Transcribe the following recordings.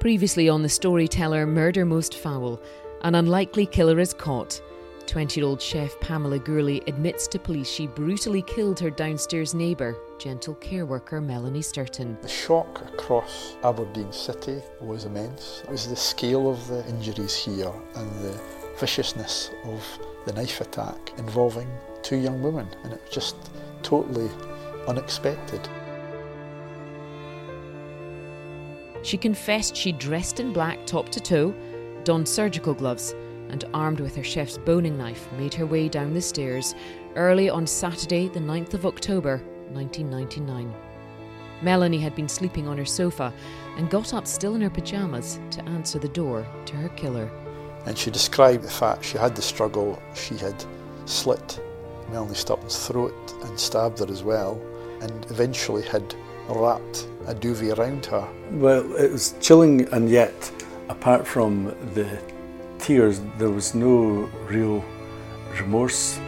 Previously on The Storyteller Murder Most Foul, an unlikely killer is caught. 20 year old chef Pamela Gourley admits to police she brutally killed her downstairs neighbour, gentle care worker Melanie Sturton. The shock across Aberdeen City was immense. It was the scale of the injuries here and the viciousness of the knife attack involving two young women, and it was just totally unexpected. She confessed she dressed in black top to toe, donned surgical gloves, and armed with her chef's boning knife, made her way down the stairs early on Saturday, the 9th of October, 1999. Melanie had been sleeping on her sofa and got up still in her pyjamas to answer the door to her killer. And she described the fact she had the struggle, she had slit Melanie Sturton's throat and stabbed her as well, and eventually had wrapped a duvet around her. Well, it was chilling, and yet, apart from the tears, there was no real remorse.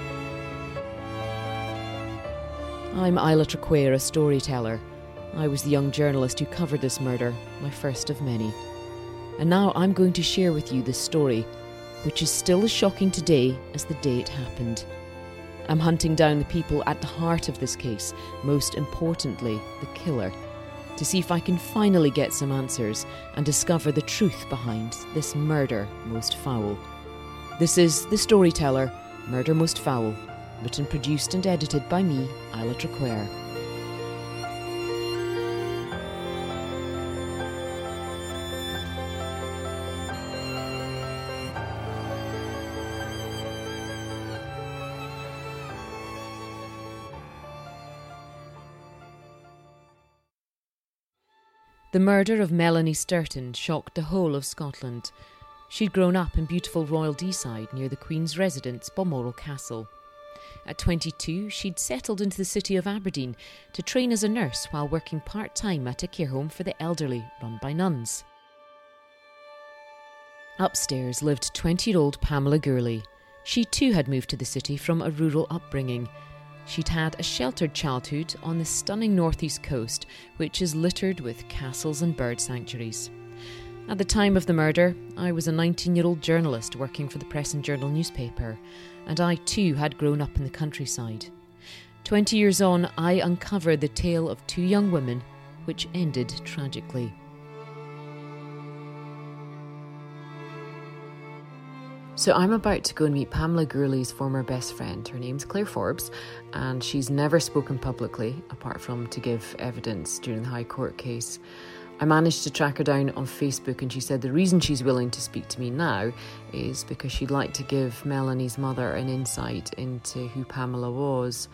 I'm Isla Traquair, a storyteller. I was the young journalist who covered this murder, my first of many. And now I'm going to share with you this story, which is still as shocking today as the day it happened. I'm hunting down the people at the heart of this case, most importantly, the killer, to see if I can finally get some answers and discover the truth behind this murder most foul. This is The Storyteller Murder Most Foul, written, produced, and edited by me, Isla Traquair. The murder of Melanie Sturton shocked the whole of Scotland. She'd grown up in beautiful Royal Deeside near the Queen's residence, Balmoral Castle. At 22, she'd settled into the city of Aberdeen to train as a nurse while working part time at a care home for the elderly run by nuns. Upstairs lived 20 year old Pamela Gourley. She too had moved to the city from a rural upbringing. She'd had a sheltered childhood on the stunning northeast coast, which is littered with castles and bird sanctuaries. At the time of the murder, I was a 19 year old journalist working for the Press and Journal newspaper, and I too had grown up in the countryside. Twenty years on, I uncovered the tale of two young women, which ended tragically. So I'm about to go and meet Pamela Gourley's former best friend. Her name's Claire Forbes, and she's never spoken publicly apart from to give evidence during the High Court case. I managed to track her down on Facebook, and she said the reason she's willing to speak to me now is because she'd like to give Melanie's mother an insight into who Pamela was.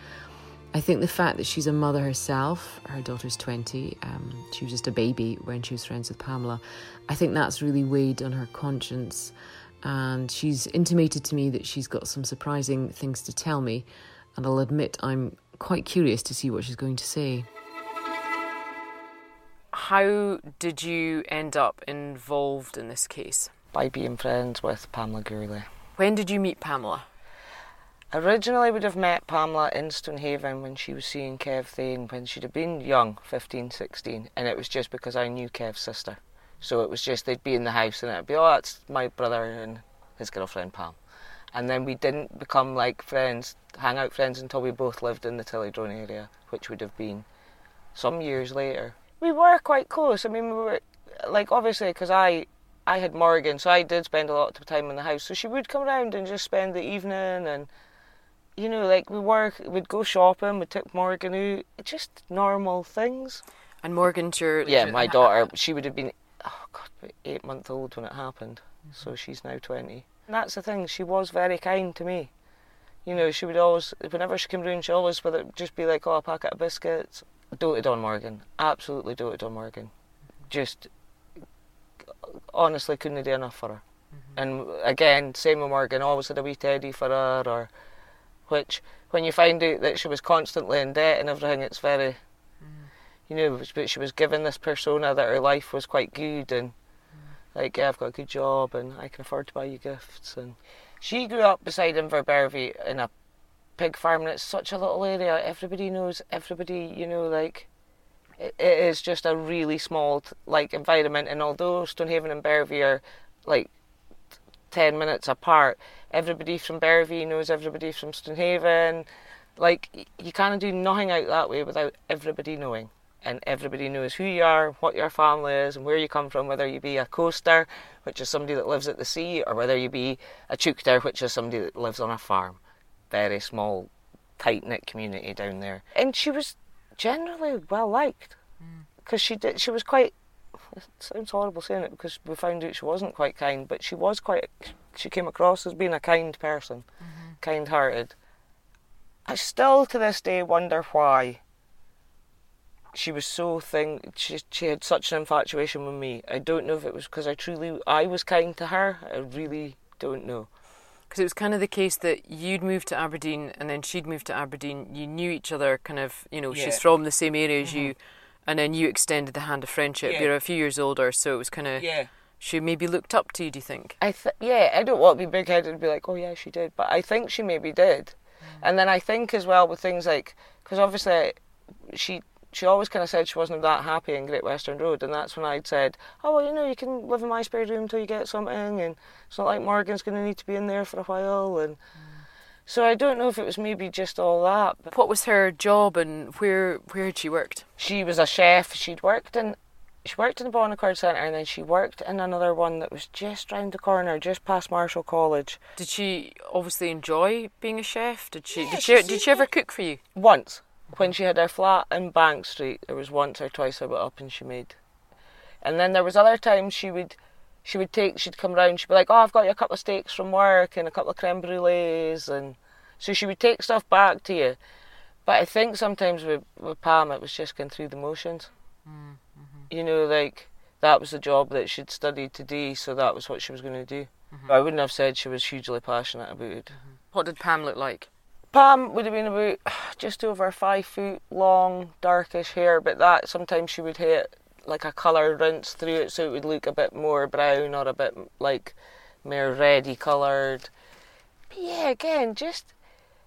I think the fact that she's a mother herself, her daughter's 20, um, she was just a baby when she was friends with Pamela, I think that's really weighed on her conscience and she's intimated to me that she's got some surprising things to tell me, and I'll admit I'm quite curious to see what she's going to say. How did you end up involved in this case? By being friends with Pamela Gourley. When did you meet Pamela? Originally, I would have met Pamela in Stonehaven when she was seeing Kev Thane when she'd have been young, 15, 16, and it was just because I knew Kev's sister. So it was just they'd be in the house and it'd be, oh, that's my brother and his girlfriend Pam. And then we didn't become like friends, hang out friends until we both lived in the Tillydrone area, which would have been some years later. We were quite close. I mean, we were like obviously because I I had Morgan, so I did spend a lot of time in the house. So she would come around and just spend the evening and you know, like we were, we'd go shopping, we took Morgan out, just normal things. And Morgan's your yeah, my daughter. She would have been oh god, eight months old when it happened. Mm-hmm. So she's now twenty. And that's the thing. She was very kind to me. You know, she would always, whenever she came round, she always would just be like, oh, a packet of biscuits. Doted on Morgan. Absolutely doted on Morgan. Just, honestly, couldn't do enough for her. Mm-hmm. And again, same with Morgan, always had a wee teddy for her, or which, when you find out that she was constantly in debt and everything, it's very. You know, but she was given this persona that her life was quite good and, like, yeah, I've got a good job and I can afford to buy you gifts. And she grew up beside Inverbervie in a pig farm, and it's such a little area. Everybody knows everybody, you know, like it, it is just a really small like environment. And although Stonehaven and Bervie are like ten minutes apart, everybody from Bervie knows everybody from Stonehaven. Like you kind of do nothing out that way without everybody knowing and everybody knows who you are, what your family is, and where you come from, whether you be a coaster, which is somebody that lives at the sea, or whether you be a teuchter, which is somebody that lives on a farm. Very small, tight knit community down there. And she was generally well liked because mm. she did. She was quite. It sounds horrible saying it because we found out she wasn't quite kind, but she was quite. She came across as being a kind person, mm-hmm. kind hearted. I still to this day wonder why she was so thing she she had such an infatuation with me. I don't know if it was because I truly I was kind to her. I really don't know. Because it was kind of the case that you'd moved to Aberdeen and then she'd moved to Aberdeen. You knew each other, kind of. You know, yeah. she's from the same area as mm-hmm. you, and then you extended the hand of friendship. Yeah. You're a few years older, so it was kind of. Yeah. She maybe looked up to you. Do you think? I th- yeah. I don't want to be big headed and be like, oh yeah, she did, but I think she maybe did. Mm. And then I think as well with things like because obviously she she always kind of said she wasn't that happy in Great Western Road, and that's when I'd said, "Oh well, you know, you can live in my spare room until you get something, and it's not like Morgan's going to need to be in there for a while." And mm. so I don't know if it was maybe just all that. But what was her job, and where where had she worked? She was a chef. She'd worked in she worked in the Bon Accord Centre, and then she worked in another one that was just round the corner, just past Marischal College. Did she obviously enjoy being a chef? Did she? Yeah, did she? Did she ever cook for you? Once when she had her flat in Bank Street, there was once or twice I went up and she made. And then there was other times she would she would take she'd come round, she'd be like, Oh, I've got you a couple of steaks from work and a couple of creme brulees and so she would take stuff back to you. But I think sometimes with, with Pam it was just going through the motions. Mm-hmm. You know, like that was the job that she'd studied to do, so that was what she was going to do. Mm-hmm. I wouldn't have said she was hugely passionate about it. Mm-hmm. What did Pam look like? Pam would have been about just over five foot long, darkish hair, but that sometimes she would hit like a colour rinse through it so it would look a bit more brown or a bit like more reddy coloured. But yeah, again, just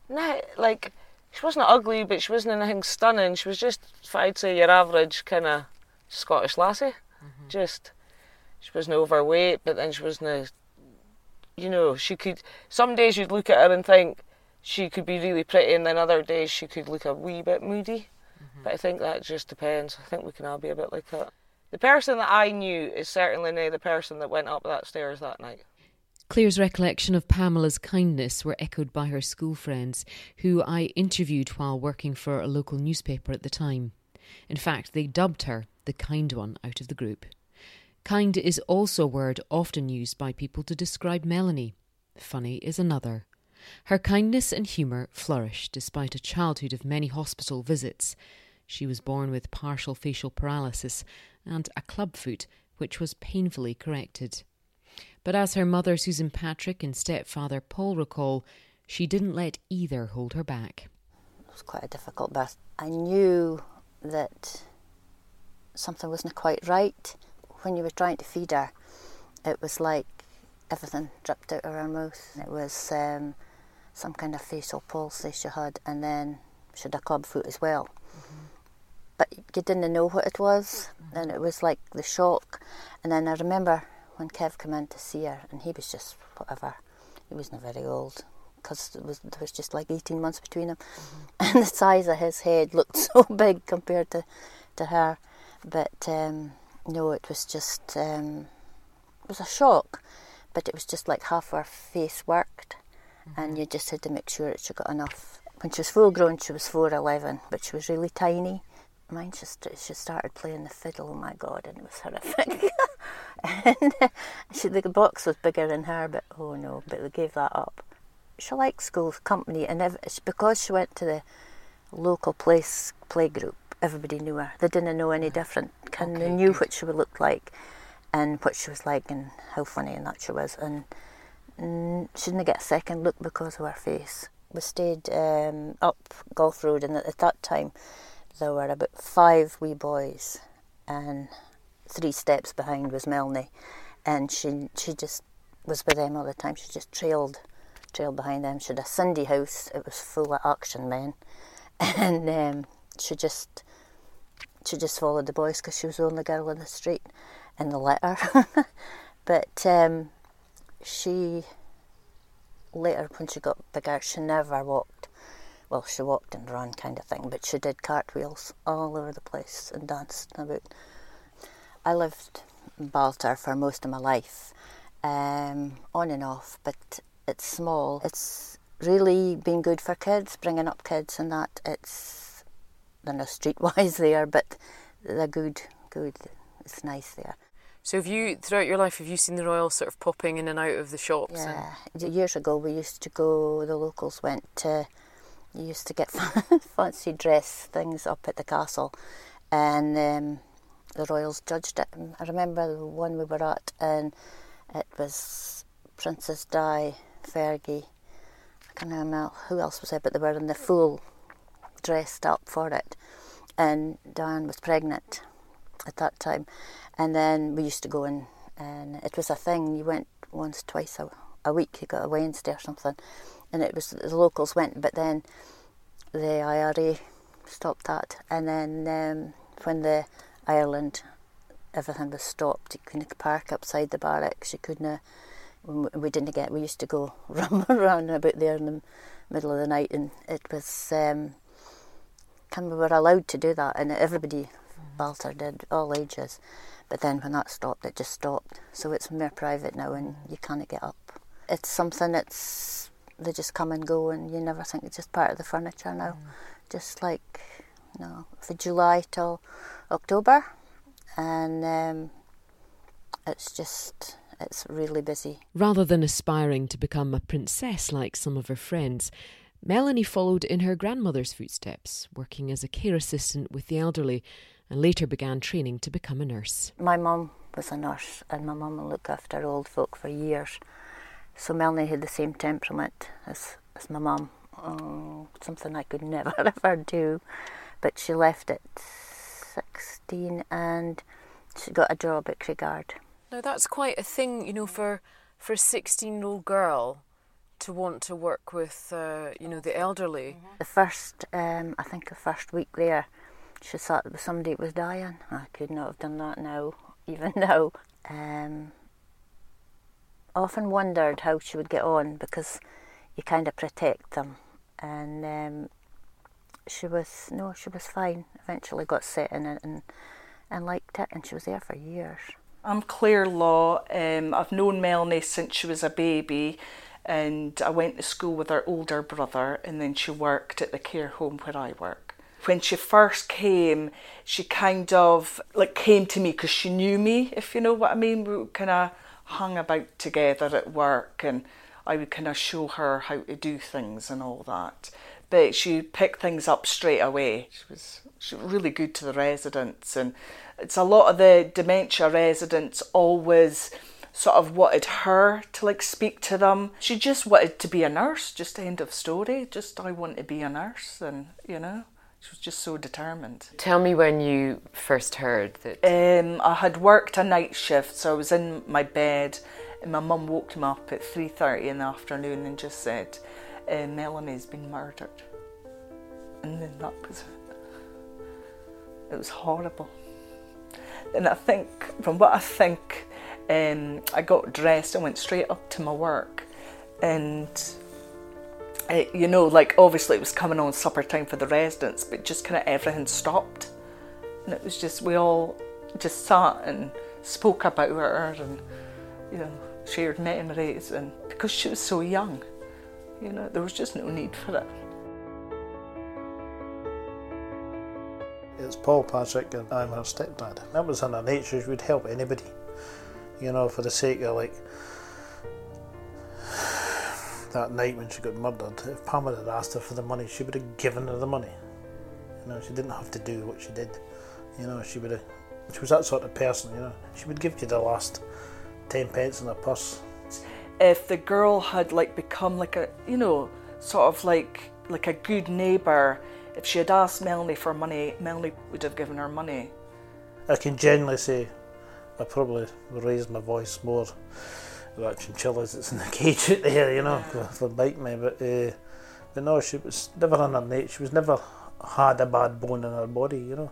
not like she wasn't ugly, but she wasn't anything stunning. She was just, if I'd say, your average kind of Scottish lassie. Mm-hmm. Just she wasn't overweight, but then she wasn't. You know, she could. Some days you'd look at her and think she could be really pretty, and then other days she could look a wee bit moody. Mm-hmm. But I think that just depends. I think we can all be a bit like that. The person that I knew is certainly not the person that went up that stairs that night. Claire's recollection of Pamela's kindness were echoed by her school friends, who I interviewed while working for a local newspaper at the time. In fact, they dubbed her the kind one out of the group. Kind is also a word often used by people to describe Melanie. Funny is another. Her kindness and humour flourished despite a childhood of many hospital visits. She was born with partial facial paralysis and a clubfoot, which was painfully corrected. But as her mother Susan Patrick and stepfather Paul recall, she didn't let either hold her back. It was quite a difficult birth. I knew that something wasn't quite right. When you were trying to feed her, it was like everything dripped out of her mouth. It was um, some kind of facial palsy she had, and then she had a club foot as well. Mm-hmm. But you didn't know what it was, mm-hmm. and it was like the shock. And then I remember when Kev came in to see her, and he was just whatever. He wasn't very old because was, there was just like 18 months between them. Mm-hmm. And the size of his head looked so big compared to, to her. But um, no, it was just, um, it was a shock. But it was just like half her face worked mm-hmm. and you just had to make sure that she got enough. When she was full grown, she was 4'11, but she was really tiny. Mine just she started playing the fiddle. Oh my god, and it was horrific. and she, the box was bigger than her, but oh no, but we gave that up. she liked school company, and it's because she went to the local place play group. Everybody knew her. They didn't know any different. Kind Okay, of knew good. what she would look like, and what she was like, and how funny and that she was. And mm, she didn't get a second look because of her face. We stayed um, up Golf Road, and at that time there were about five wee boys, and three steps behind was Melanie, and she she just was with them all the time. She just trailed trailed behind them. She had a Sunday house. It was full of action men, and um, she just she just followed the boys because she was the only girl in the street in the litter. but um, she later, when she got bigger, she never walked. Well, she walked and ran kind of thing, but she did cartwheels all over the place and danced about. I lived in Ballater for most of my life, um, on and off, but it's small. It's really been good for kids, bringing up kids and that. It's they're streetwise there, but they're good. Good. It's nice there. So have you, throughout your life, have you seen the Royals sort of popping in and out of the shops? and- Yeah. Years ago, we used to go. The locals went to. Used to get fancy dress things up at the castle, and um, the royals judged it. And I remember the one we were at, and it was Princess Di, Fergie. I can't remember who else was there, but they were in the full dressed up for it. And Diane was pregnant at that time, and then we used to go in, and it was a thing. You went once, twice a, a week. You got a Wednesday or something, and it was the locals went. But then the IRA stopped that, and then um, when the Ireland everything was stopped, you couldn't park outside the barracks. You couldn't. we- didn't get. We used to go run around about there in the middle of the night, and it was. Um, and we were allowed to do that, and everybody, Ballater did, all ages. But then when that stopped, it just stopped. So it's more private now, and you can't get up. It's something that's they just come and go, and you never think it's just part of the furniture now. Just like no, for July till October, and um, it's just it's really busy. Rather than aspiring to become a princess like some of her friends, Melanie followed in her grandmother's footsteps, working as a care assistant with the elderly, and later began training to become a nurse. My mum was a nurse, and my mum looked after old folk for years. So Melanie had the same temperament as, as my mum. Oh, something I could never ever do. But she left at 16 and she got a job at Creegard. Now that's quite a thing, you know, for for a sixteen-year-old girl to want to work with, uh, you know, the elderly. The first, um, I think the first week there, she thought somebody was dying. I could not have done that now, even now. Um, often wondered how she would get on because you kind of protect them. And um, she was, no, she was fine. Eventually got set in it and, and liked it, and she was there for years. I'm Claire Law. Um, I've known Melanie since she was a baby, and I went to school with her older brother, and then she worked at the care home where I work. When she first came, she kind of like came to me because she knew me, if you know what I mean. We kind of hung about together at work, and I would kind of show her how to do things and all that. But she picked things up straight away. She was she was really good to the residents, and it's a lot of the dementia residents always sort of wanted her to like speak to them. She just wanted to be a nurse, just end of story. Just I want to be a nurse, and you know, she was just so determined. Tell me when you first heard that. Um, I had worked a night shift, so I was in my bed, and my mum woke me up at three thirty in the afternoon and just said, uh, "Melanie's been murdered," and then that was it. It was horrible. And I think, from what I think, um, I got dressed and went straight up to my work, and uh, you know, like obviously it was coming on supper time for the residents, but just kind of everything stopped. And it was just, we all just sat and spoke about her and, you know, shared memories. And because she was so young, you know, there was just no need for it. It's Paul Patrick and I'm her stepdad. That was in her nature, she would help anybody, you know, for the sake of like that night when she got murdered, if Pamela had asked her for the money, she would have given her the money. You know, she didn't have to do what she did. You know, she would have. She was that sort of person. You know, she would give you the last ten pence in her purse. If the girl had like become like a, you know, sort of like like a good neighbour, if she had asked Melanie for money, Melanie would have given her money. I can genuinely say I probably raised my voice more that chinchillas that's in the cage out there, you know, for, for bite me. But, uh, but no, she was never on her nature. She was never had a bad bone in her body, you know.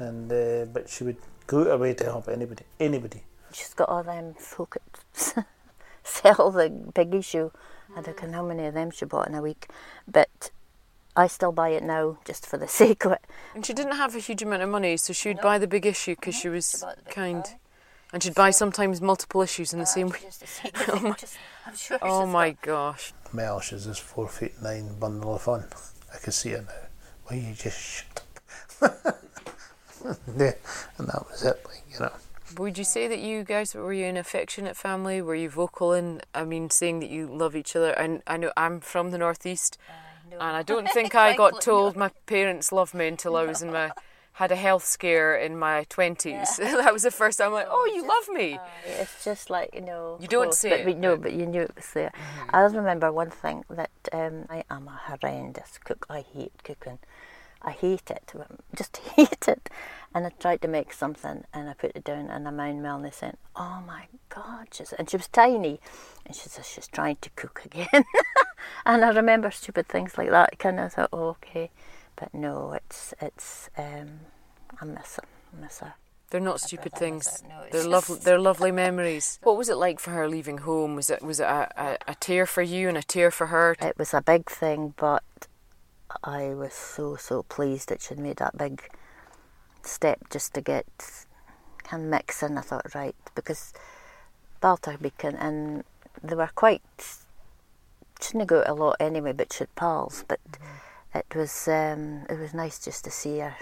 Mm. And uh, but she would go out her way to help anybody, anybody. She's got all them folk sell the big issue. I don't know how many of them she bought in a week, but I still buy it now just for the sake of it. And she didn't have a huge amount of money, so she would no. buy the big issue because she was kind. And she'd buy sometimes multiple issues in the uh, same week. oh my, sure oh my gosh. Mel, she's this four feet nine bundle of fun. I can see her now. Why you just shut up? yeah, and that was it, like, you know. Would you say that you guys were you an affectionate family? Were you vocal in? I mean, saying that you love each other. And I know I'm from the northeast, uh, no. and I don't think I got told my parents loved me until I was in my had a health scare in my 20s. Yeah. that was the first time I'm like, oh, you love me. Uh, it's just like, you know. You don't say but it. We, no, but you knew it was there. Mm-hmm. I remember one thing that um, I am a horrendous cook. I hate cooking. I hate it. Just hate it. And I tried to make something and I put it down and I mind Melanie saying, oh my God. She's, and she was tiny. And she says, she's trying to cook again. and I remember stupid things like that. Kind of thought, oh, okay. But no, it's it's um, I miss them. I miss her. They're not stupid things. No, they're lovely. They're lovely memories. What was it like for her leaving home? Was it was it a, a, a tear for you and a tear for her? It was a big thing, but I was so so pleased that she'd made that big step just to get kind of mixing. I thought right because Balterbeacon and they were quite shouldn't go out a lot anyway, but she'd pals, but. Mm-hmm it was um, it was nice just to see her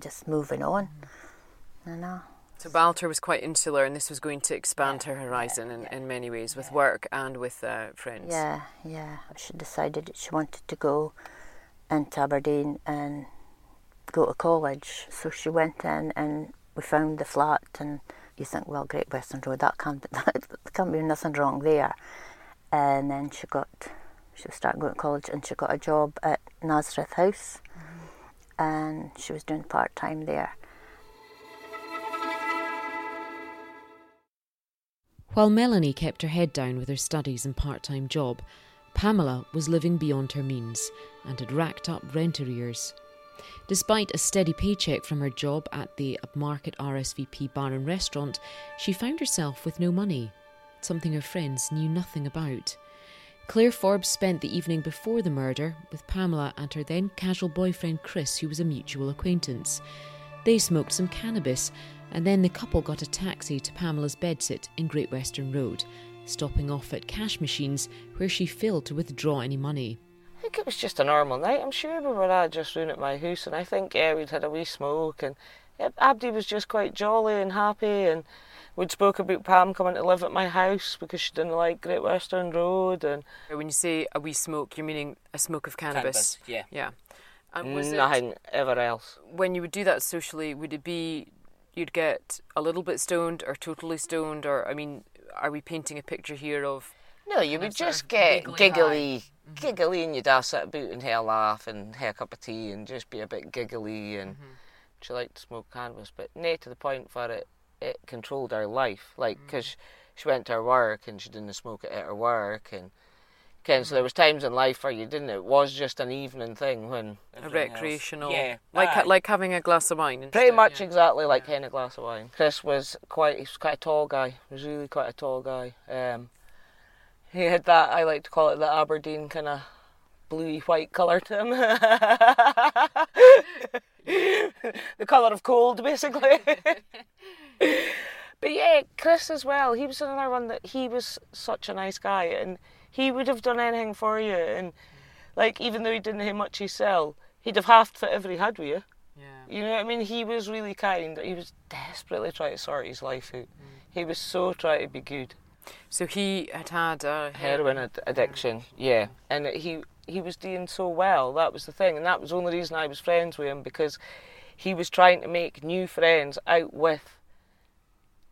just moving on. Mm. You know. So Ballater was quite insular, and this was going to expand yeah, her horizon yeah, in, yeah, in many ways, with work and with uh, friends. Yeah, yeah. She decided that she wanted to go into Aberdeen and go to college. So she went in, and we found the flat, and you think, well, Great Western Road, that can't be, that can't be nothing wrong there. And then she got she was starting going to college and she got a job at Nazareth House mm-hmm. and she was doing part time there. While Melanie kept her head down with her studies and part time job, Pamela was living beyond her means and had racked up rent arrears. Despite a steady paycheck from her job at the upmarket RSVP bar and restaurant, she found herself with no money, something her friends knew nothing about. Claire Forbes spent the evening before the murder with Pamela and her then casual boyfriend Chris, who was a mutual acquaintance. They smoked some cannabis, and then the couple got a taxi to Pamela's bedsit in Great Western Road, stopping off at cash machines where she failed to withdraw any money. I think it was just a normal night. I'm sure we were all just round at my house, and I think yeah, we'd had a wee smoke, and Abdi was just quite jolly and happy, and we'd spoke about Pam coming to live at my house because she didn't like Great Western Road and when you say a wee smoke you're meaning a smoke of cannabis, cannabis yeah. Yeah. And was nothing it, ever else. When you would do that socially would it be you'd get a little bit stoned or totally stoned? Or I mean are we painting a picture here of no you would just get giggly giggly, mm-hmm. giggly and you'd all sit about and have a laugh and have a cup of tea and just be a bit giggly and mm-hmm. she liked to smoke cannabis but nay to the point for it it controlled her life. Like, because mm. she went to her work and she didn't smoke it at her work, and Ken, mm. so there was times in life where you didn't. It was just an evening thing when a recreational, else. yeah, like uh, like having a glass of wine. Pretty much yeah. exactly like having a glass of wine. Chris was quite. He was quite a tall guy. He was really quite a tall guy. Um, he had that. I like to call it the Aberdeen kind of bluey white colour to him. the colour of cold, basically. but yeah, Chris as well. He was another one that he was such a nice guy, and he would have done anything for you. And like, even though he didn't have much he sell, he'd have half whatever he had with you. Yeah. You know what I mean? He was really kind. He was desperately trying to sort his life out. Mm. He was so trying to be good. So he had had a heroin ad- addiction, yeah, and he he was doing so well. That was the thing, and that was the only reason I was friends with him because he was trying to make new friends out with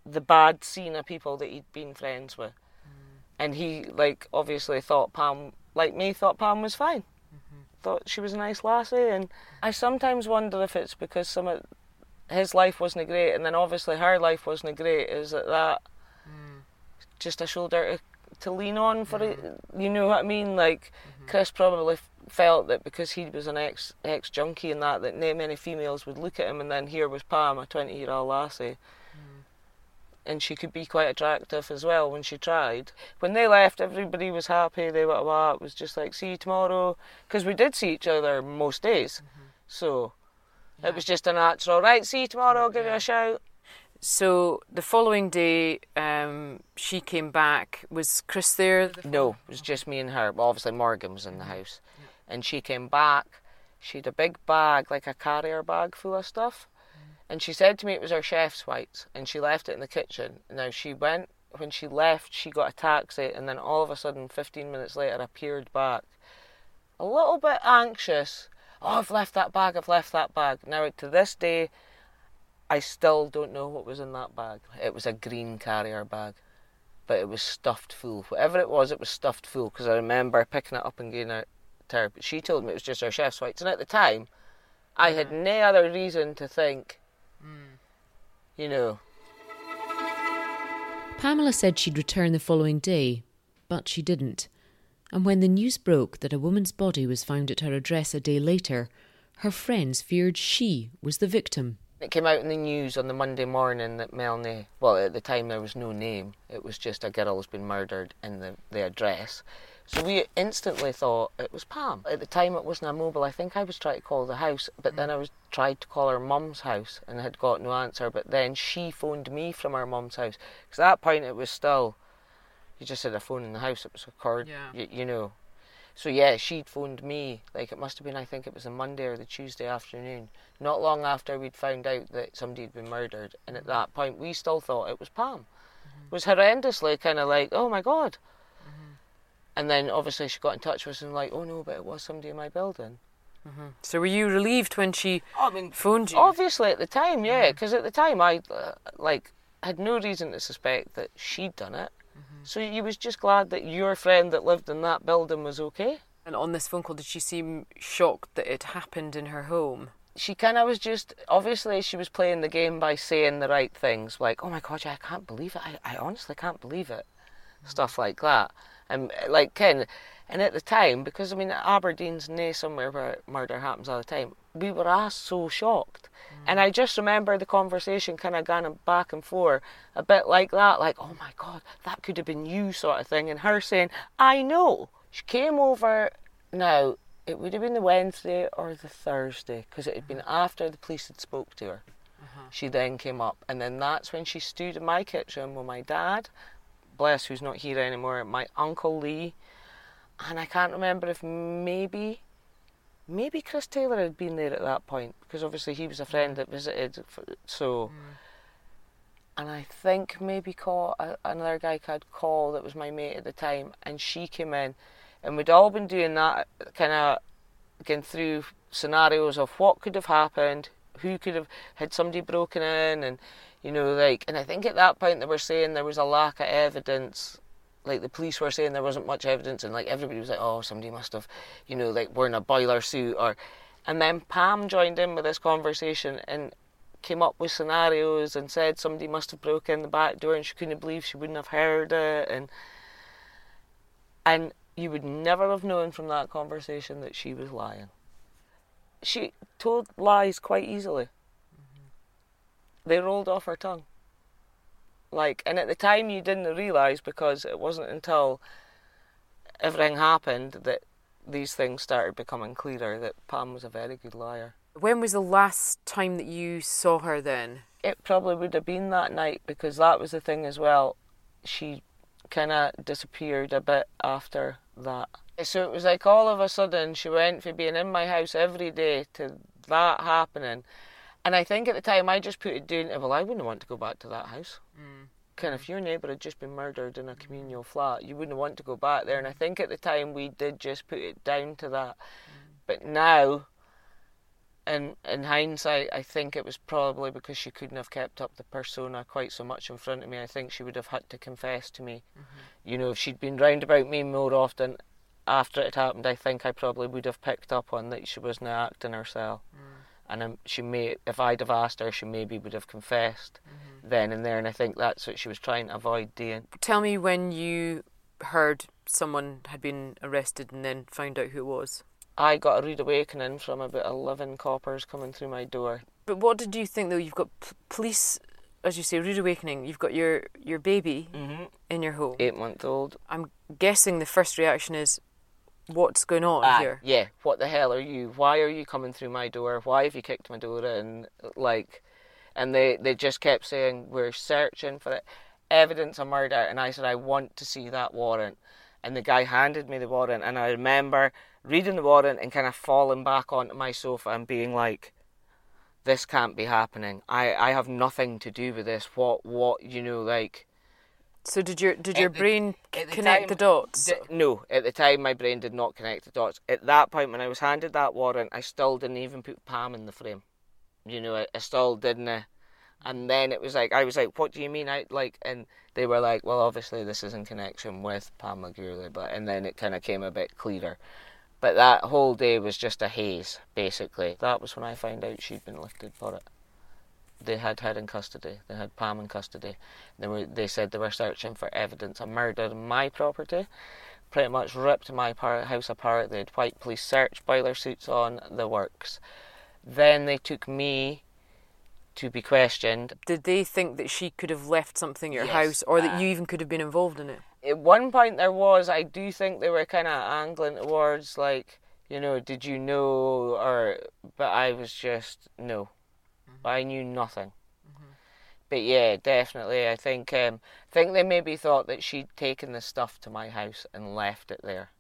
the bad scene of people that he'd been friends with, mm-hmm. and he like obviously thought Pam, like me, thought Pam was fine. Mm-hmm. Thought she was a nice lassie, and I sometimes wonder if it's because some of his life wasn't great, and then obviously her life wasn't great. Is it that mm. just a shoulder to, to lean on for it? Mm-hmm. You know what I mean? Like Chris probably f- felt that because he was an ex ex junkie and that that not many females would look at him, and then here was Pam, a twenty year old lassie. And she could be quite attractive as well when she tried. When they left, everybody was happy. They were, "Wow!" It was just like, "See you tomorrow," because we did see each other most days. So it was just a natural, right? See you tomorrow. I'll give you a shout. So the following day, um, she came back. Was Chris there? No, it was just me and her. Well, obviously Morgan was in the house, and she came back. She had a big bag, like a carrier bag full of stuff, and she said to me it was her chef's whites, and she left it in the kitchen. Now she went when she left, she got a taxi, and then all of a sudden, 15 minutes later, appeared back, a little bit anxious. Oh, I've left that bag. I've left that bag. Now to this day, I still don't know what was in that bag. It was a green carrier bag but it was stuffed full. Whatever it was, it was stuffed full because I remember picking it up and giving it to her. But she told me it was just her chef's whites, and at the time, I had mm. no other reason to think, you know, Pamela said she'd return the following day, but she didn't. And when the news broke that a woman's body was found at her address a day later, her friends feared she was the victim. It came out in the news on the Monday morning that Melanie, well, at the time there was no name. It was just a girl who's been murdered in the, the address. So we instantly thought it was Pam. At the time it wasn't a mobile. I think I was trying to call the house, but then mm. I was tried to call her mum's house and had got no answer. But then she phoned me from her mum's house. Because at that point it was still, you just had a phone in the house. It was a cord, Yeah. y- you know. So yeah, she'd phoned me. Like it must have been, I think it was a Monday or the Tuesday afternoon. Not long after we'd found out that somebody had been murdered, and at mm. that point we still thought it was Pam. Mm-hmm. It was horrendously kind of like, oh my god. And then obviously she got in touch with us and like, oh no, but it was somebody in my building. Mm-hmm. So were you relieved when she I mean, phoned you? obviously at the time, yeah, mm-hmm. because at the time I uh, like had no reason to suspect that she'd done it. Mm-hmm. So you was just glad that your friend that lived in that building was okay. And on this phone call, did she seem shocked that it happened in her home? she kind of was just obviously she was playing the game by saying the right things like oh my god i can't believe it I, I honestly can't believe it stuff like that and uh, like ken and at the time because i mean aberdeen's near somewhere where murder happens all the time we were all so shocked. Mm. And i just remember the conversation kind of going back and forth a bit like that like oh my god that could have been you sort of thing and her saying i know she came over now it would have been the Wednesday or the Thursday because it had been mm. after the police had spoke to her. Uh-huh. She then came up, and then that's when she stood in my kitchen with my dad, bless who's not here anymore, my uncle Lee, and I can't remember if maybe, maybe Chris Taylor had been there at that point because obviously he was a friend that visited. So, mm. and I think maybe call a, another guy called Call that was my mate at the time, and she came in, and we'd all been doing that kind of going through scenarios of what could have happened, who could have had somebody broken in, and you know, like, and I think at that point they were saying there was a lack of evidence. Like the police were saying there wasn't much evidence, and like everybody was like, "Oh, somebody must have, you know, like wearing a boiler suit," or, and then Pam joined in with this conversation and came up with scenarios and said somebody must have broken the back door and she couldn't believe she wouldn't have heard it, and and you would never have known from that conversation that she was lying. She told lies quite easily. They rolled off her tongue. Like, and at the time you didn't realise because it wasn't until everything happened that these things started becoming clearer that Pam was a very good liar. When was the last time that you saw her then? It probably would have been that night because that was the thing as well. She kind of disappeared a bit after that. So it was like all of a sudden she went from being in my house every day to that happening. And I think at the time I just put it down to, well, I wouldn't want to go back to that house. kind of if your neighbour had just been murdered in a communal flat, you wouldn't want to go back there. And I think at the time we did just put it down to that. But now, in in hindsight, I think it was probably because she couldn't have kept up the persona quite so much in front of me. I think she would have had to confess to me. Mm-hmm. You know, if she'd been round about me more often after it happened, I think I probably would have picked up on that she wasn't acting herself. Mm. And um, she may, if I'd have asked her, she maybe would have confessed mm-hmm. then and there. And I think that's what she was trying to avoid doing. Tell me when you heard someone had been arrested and then found out who it was. I got a rude awakening from about 11 coppers coming through my door. But what did you think though? You've got p- police, as you say, rude awakening. You've got your, your baby mm-hmm. in your home. Eight month old. I'm guessing the first reaction is, what's going on ah, here? Yeah, what the hell are you? Why are you coming through my door? Why have you kicked my door in? Like, and they, they just kept saying, we're searching for it. evidence of murder. And I said, I want to see that warrant. And the guy handed me the warrant. And I remember reading the warrant and kind of falling back onto my sofa and being like, this can't be happening. I, I have nothing to do with this. What, what, you know, like, so did your did your the, brain the connect time, the dots? D- no, at the time my brain did not connect the dots. At that point, when I was handed that warrant, I still didn't even put Pam in the frame. You know, I, I still didn't. Uh, and then it was like I was like, "What do you mean?" I like, and they were like, "Well, obviously this is in connection with Pamela Gourley," but and then it kind of came a bit clearer. But that whole day was just a haze, basically. That was when I found out she'd been lifted for it they had her in custody. They had Pam in custody. They were. They said they were searching for evidence of murder on my property. Pretty much ripped my house apart. They had white police search, boiler suits on, the works. Then they took me to be questioned. Did they think that she could have left something at your yes, house, or that uh, you even could have been involved in it? At one point, there was. I do think they were kind of angling towards like, you know, did you know, or but I was just no. I knew nothing. Mm-hmm. But yeah, definitely. I think um, I think they maybe thought that she'd taken the stuff to my house and left it there.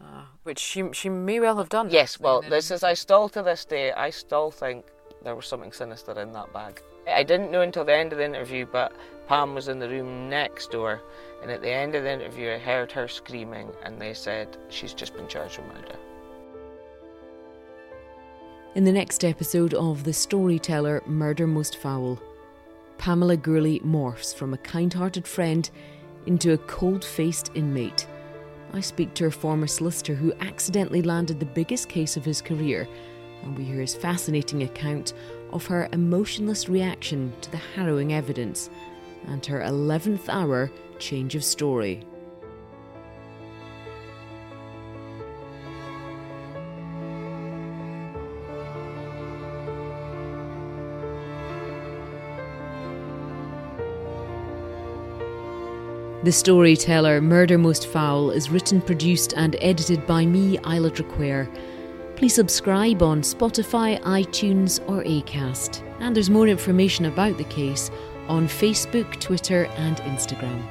Uh, which she she may well have done. Yes, well, this is I still to this day I still think there was something sinister in that bag. I didn't know until the end of the interview, but Pam was in the room next door, and at the end of the interview, I heard her screaming, and they said she's just been charged with murder. In the next episode of The Storyteller Murder Most Foul, Pamela Gourley morphs from a kind hearted friend into a cold faced inmate. I speak to her former solicitor who accidentally landed the biggest case of his career, and we hear his fascinating account of her emotionless reaction to the harrowing evidence and her 11th hour change of story. The Storyteller Murder Most Foul is written, produced, and edited by me, Isla Traquair. Please subscribe on Spotify, iTunes, or Acast. And there's more information about the case on Facebook, Twitter, and Instagram.